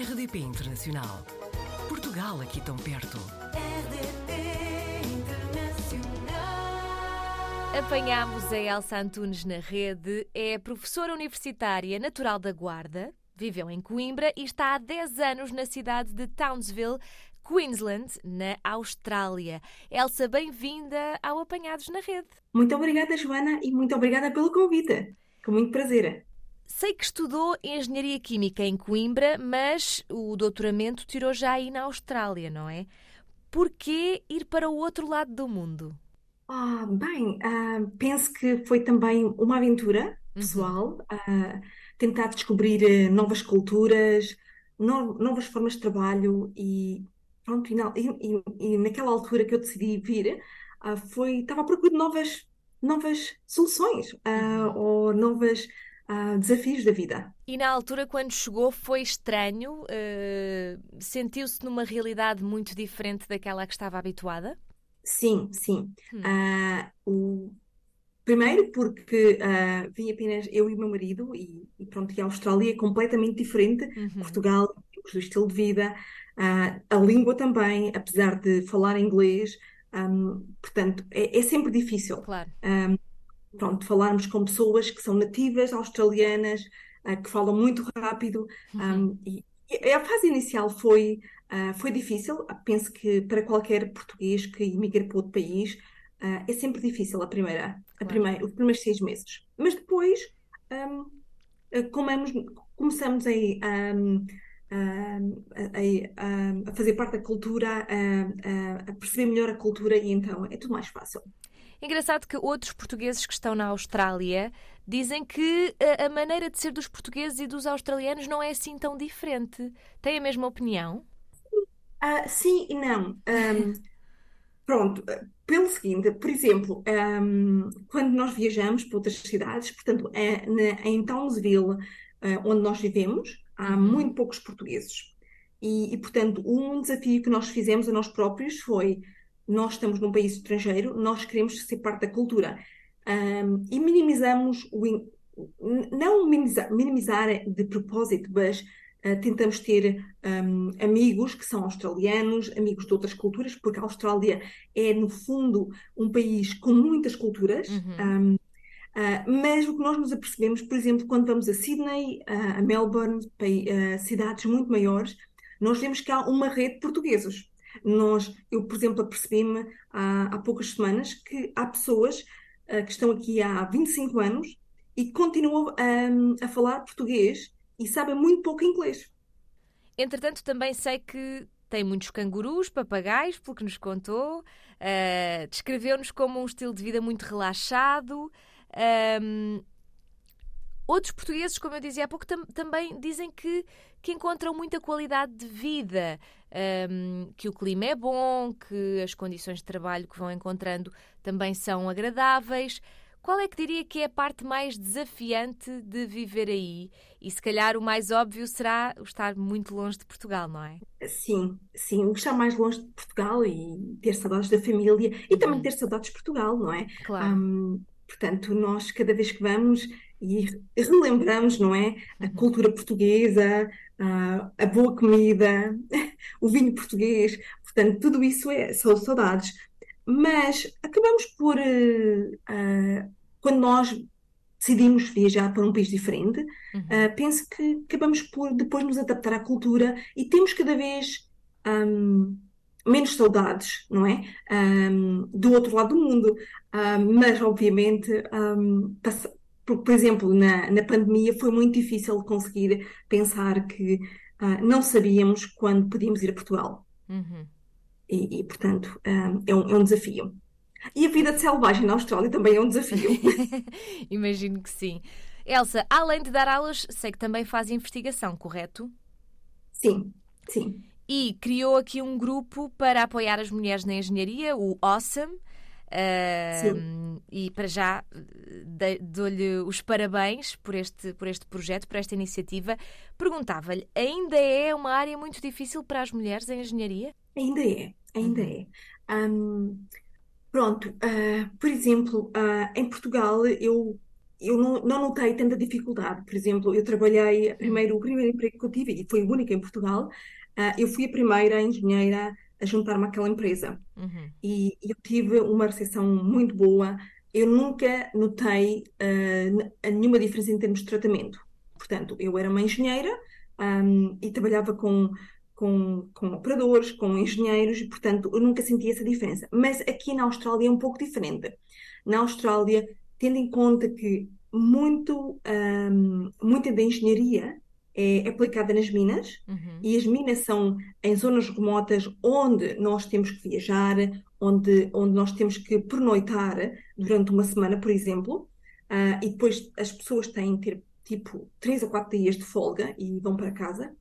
RDP Internacional. Portugal aqui tão perto. RDP Internacional. Apanhámos a Elsa Antunes na rede, é professora universitária natural da Guarda, viveu em Coimbra e está há 10 anos na cidade de Townsville, Queensland, na Austrália. Elsa, bem-vinda ao Apanhados na Rede. Muito obrigada, Joana, e muito obrigada pelo convite. Com muito prazer. Sei que estudou Engenharia Química em Coimbra, mas o doutoramento tirou já aí na Austrália, não é? Porquê ir para o outro lado do mundo? Ah, bem, ah, penso que foi também uma aventura pessoal, ah, tentar descobrir eh, novas culturas, no- novas formas de trabalho e pronto, e, na- e- e- naquela altura que eu decidi vir, ah, foi, estava à procura de novas, novas soluções, ah, ou novos desafios da vida. E na altura, quando chegou, foi estranho? Eh, Sentiu-se numa realidade muito diferente daquela a que estava habituada? Sim, sim. Hum. Ah, o... Primeiro porque ah, vim apenas eu e o meu marido e, e pronto, e a Austrália é completamente diferente. Uhum. Portugal, temos o estilo de vida, ah, a língua também, apesar de falar inglês, ahm, portanto, é, é sempre difícil. Claro. Pronto, falarmos com pessoas que são nativas australianas, ah, que falam muito rápido, ahm, e, e a fase inicial foi, ah, foi difícil. Penso que para qualquer português que imigra para outro país, ah, é sempre difícil a primeira, a Claro. primeira, os primeiros seis meses. Mas depois, ah, comemos- começamos a, ahm, a, a- a fazer parte da cultura, a perceber melhor a cultura e então é tudo mais fácil. Engraçado que outros portugueses que estão na Austrália dizem que a, a maneira de ser dos portugueses e dos australianos não é assim tão diferente. Tem a mesma opinião? Ah, sim e não. Ahm, pronto, pelo seguinte, por exemplo, ahm, quando nós viajamos para outras cidades, portanto, é, na- em Townsville, ah, onde nós vivemos, há Uhum. muito poucos portugueses. E, e, portanto, um desafio que nós fizemos a nós próprios foi: nós estamos num país estrangeiro, nós queremos ser parte da cultura. Ahm, e minimizamos o. in- Não minimizar, minimizar de propósito, mas ah, tentamos ter um, amigos que são australianos, amigos de outras culturas, porque a Austrália é, no fundo, um país com muitas culturas. Uhum. Um, ah, mas o que nós nos apercebemos, por exemplo, quando vamos a Sydney, ah, a Melbourne, cidades muito maiores, nós vemos que há uma rede de portugueses. Nós, eu, por exemplo, apercebi-me há, há poucas semanas que há pessoas ah, que estão aqui há 25 anos e continuam ah, a falar português e sabem muito pouco inglês. Entretanto, também sei que tem muitos cangurus, papagaios, pelo que nos contou. Ah, Descreveu-nos como um estilo de vida muito relaxado. Ahm, outros portugueses, como eu dizia há pouco, tam- também dizem que, que encontram muita qualidade de vida, ahm, que o clima é bom, que as condições de trabalho que vão encontrando também são agradáveis. Qual é que diria que é a parte mais desafiante de viver aí? E se calhar o mais óbvio será o estar muito longe de Portugal, não é? Sim, sim, estar mais longe de Portugal e ter saudades da família e também ter saudades de Portugal, não é? Claro. Hum, portanto, nós cada vez que vamos e relembramos, não é? A Uhum. cultura portuguesa, a, a boa comida, o vinho português, portanto, tudo isso é, são saudades. Mas acabamos por, eh, ah, quando nós decidimos viajar para um país diferente, Uhum. Uh, penso que acabamos por depois nos adaptar à cultura e temos cada vez um, menos saudades, não é? Um, do outro lado do mundo. Um, mas, obviamente, um, passa- por, por exemplo, na, na pandemia foi muito difícil conseguir pensar que uh, não sabíamos quando podíamos ir a Portugal. Uhum. E, e, portanto, um, é um, é um desafio. E a vida de selvagem na Austrália também é um desafio. Imagino que sim. Elsa, além de dar aulas, sei que também faz investigação, correto? Sim, sim. E criou aqui um grupo para apoiar as mulheres na engenharia, o Awesome. E para já dou-lhe os parabéns por este, por este projeto, por esta iniciativa. Perguntava-lhe, ainda é uma área muito difícil para as mulheres a engenharia? Ainda é, ainda é. Hum, pronto, ah, por exemplo, ah, em Portugal eu eu não, não notei tanta dificuldade. Por exemplo, eu trabalhei, primeiro, o primeiro emprego que eu tive, e foi o único em Portugal, uh, eu fui a primeira engenheira juntar-me àquela empresa. Uhum. E eu tive uma recepção muito boa. Eu nunca notei uh, nenhuma diferença em termos de tratamento. Portanto, eu era uma engenheira um, e trabalhava com, com, com operadores, com engenheiros, e, portanto, eu nunca senti essa diferença. Mas aqui na Austrália é um pouco diferente. Na Austrália, tendo em conta que muito, um, muita da engenharia é aplicada nas minas Uhum. e as minas são em zonas remotas onde nós temos que viajar, onde, onde nós temos que pernoitar durante uma semana, por exemplo, ah, e depois as pessoas têm que ter tipo três a quatro dias de folga e vão para casa.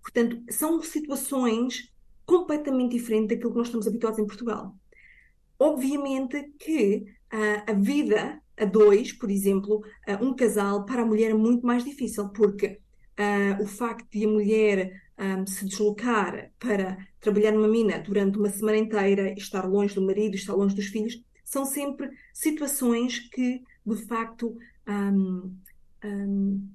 Portanto, são situações completamente diferentes daquilo que nós estamos habituados em Portugal. Obviamente que ah, a vida a dois, por exemplo, ah, um casal, para a mulher é muito mais difícil, porque ah, o facto de a mulher ah, se deslocar para trabalhar numa mina durante uma semana inteira, estar longe do marido, estar longe dos filhos, são sempre situações que, de facto, um, um,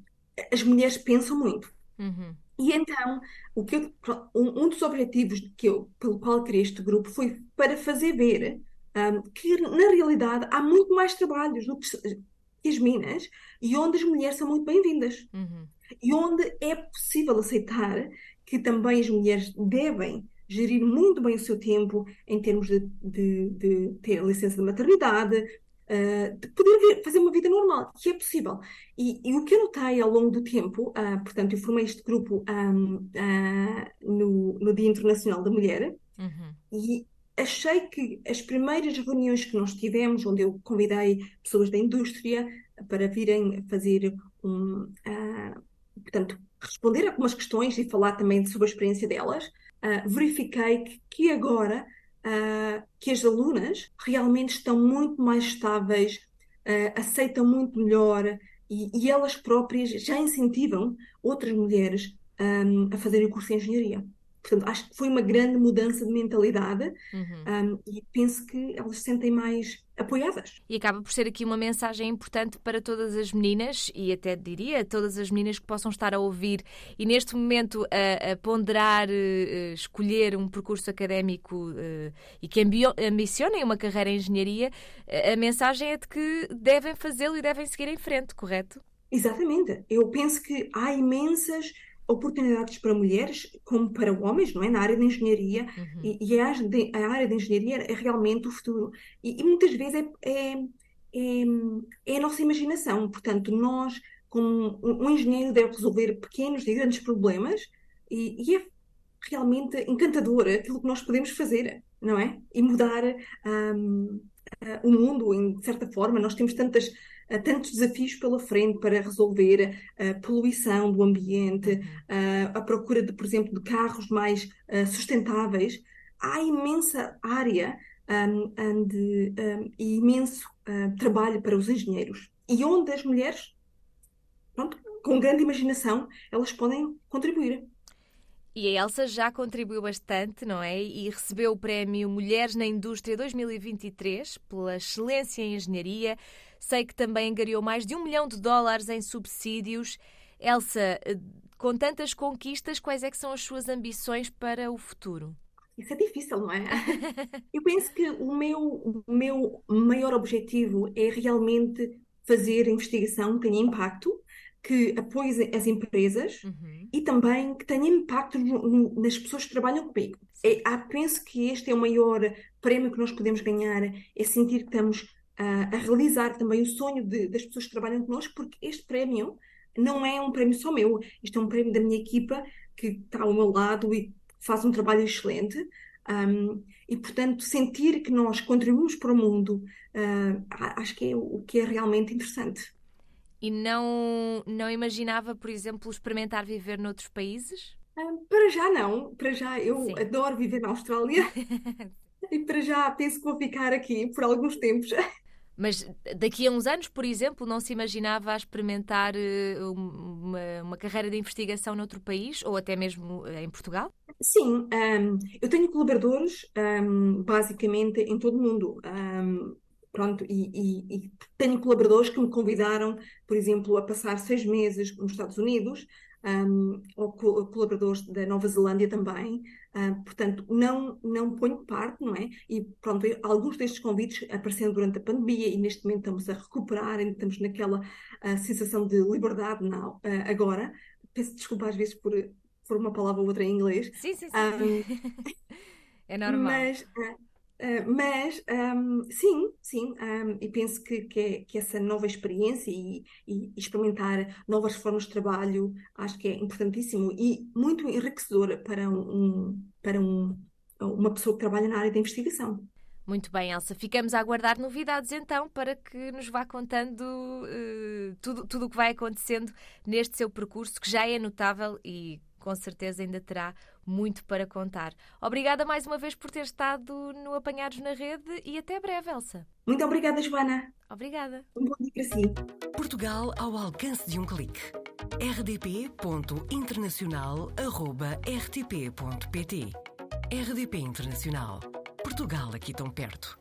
as mulheres pensam muito. Uhum. E então, o que eu- um, um dos objetivos que eu, pelo qual criei este grupo foi para fazer ver um, que, na realidade, há muito mais trabalhos do que as minas e onde as mulheres são muito bem-vindas Uhum. E onde é possível aceitar que também as mulheres devem gerir muito bem o seu tempo em termos de, de- de ter licença de maternidade, ah, de poder fazer uma vida normal, que é possível. E, e o que eu notei ao longo do tempo, ah, portanto, eu formei este grupo ahm, ah, no, no Dia Internacional da Mulher, Uhum. e achei que as primeiras reuniões que nós tivemos, onde eu convidei pessoas da indústria para virem fazer um, ah, portanto, responder a algumas questões e falar também sobre a experiência delas, ah, verifiquei que, que agora ah, que as alunas realmente estão muito mais estáveis, ah, aceitam muito melhor e, e elas próprias já incentivam outras mulheres ahm, a fazerem o curso de engenharia. Portanto, acho que foi uma grande mudança de mentalidade, Uhum. um, e penso que elas se sentem mais apoiadas. E acaba por ser aqui uma mensagem importante para todas as meninas e até diria todas as meninas que possam estar a ouvir e neste momento a, a ponderar, eh, eh, escolher um percurso académico eh, e que ambi- ambicionem uma carreira em engenharia, a mensagem é de que devem fazê-lo e devem seguir em frente, correto? Exatamente. Eu penso que há imensas oportunidades para mulheres, como para homens, não é? Na área de engenharia, Uhum. e, e a, a área de engenharia é realmente o futuro. E, e muitas vezes é, é, é, é a nossa imaginação. Portanto, nós, como um, um engenheiro, deve resolver pequenos e grandes problemas, e, e é realmente encantador aquilo que nós podemos fazer, não é? E mudar ah, o mundo, em de certa forma. Nós temos tantas, ah, tantos desafios pela frente para resolver a poluição do ambiente, ah, a procura de, por exemplo, de carros mais ah, sustentáveis. Há imensa área hum, ande, hum, e imenso ah, trabalho para os engenheiros. E onde as mulheres, pronto, com grande imaginação, elas podem contribuir. E a Elsa já contribuiu bastante, não é? E recebeu o prémio Mulheres na Indústria 2023 pela excelência em engenharia. Sei que também angariou mais de um milhão de dólares em subsídios. Elsa, eh, com tantas conquistas, quais é que são as suas ambições para o futuro? Isso é difícil, não é? Eu penso que o meu, o meu maior objetivo é realmente fazer investigação que tenha impacto, que apoie as empresas Uhum. e também que tenha impacto no- nas pessoas que trabalham comigo. É, ah, penso que este é o maior prémio que nós podemos ganhar, é sentir que estamos ah, a realizar também o sonho de- das pessoas que trabalham connosco, porque este prémio não é um prémio só meu, isto é um prémio da minha equipa que está ao meu lado e faz um trabalho excelente. Ahm, e, portanto, sentir que nós contribuímos para o mundo, ah, acho que é o o que é realmente interessante. E não, não imaginava, por exemplo, experimentar viver noutros países? Ah, Para já não, para já eu Sim. adoro viver na Austrália e para já penso que vou ficar aqui por alguns tempos. Mas daqui a uns anos, por exemplo, não se imaginava experimentar eh, um- uma, uma carreira de investigação noutro país ou até mesmo eh, em Portugal? Sim, ahm, eu tenho colaboradores ahm, basicamente em todo o mundo. Ahm, pronto, e, e, e, tenho colaboradores que me convidaram, por exemplo, a passar seis meses nos Estados Unidos, um, ou colaboradores da Nova Zelândia também, uh, portanto, não, não ponho parte, não é? E pronto, alguns destes convites apareceram durante a pandemia e neste momento estamos a recuperar, ainda estamos naquela uh, sensação de liberdade não, uh, agora. Peço desculpa às vezes por, por uma palavra ou outra em inglês. Sim, sim, sim. Um, é normal. Mas, Uh, mas um, sim, sim, um, e penso que, que, é, que, essa nova experiência e, e, experimentar novas formas de trabalho acho que é importantíssimo e muito enriquecedor para, um, para um, uma pessoa que trabalha na área da investigação. Muito bem, Elsa. Ficamos a aguardar novidades então para que nos vá contando uh, tudo, tudo o que vai acontecendo neste seu percurso, que já é notável e com certeza ainda terá muito para contar. Obrigada mais uma vez por ter estado no Apanhados na Rede e até breve, Elsa. Muito obrigada, Joana. Obrigada. Um bom dia para si. Portugal ao alcance de um clique. rdp.internacional.rtp.pt RDP Internacional. Portugal aqui tão perto.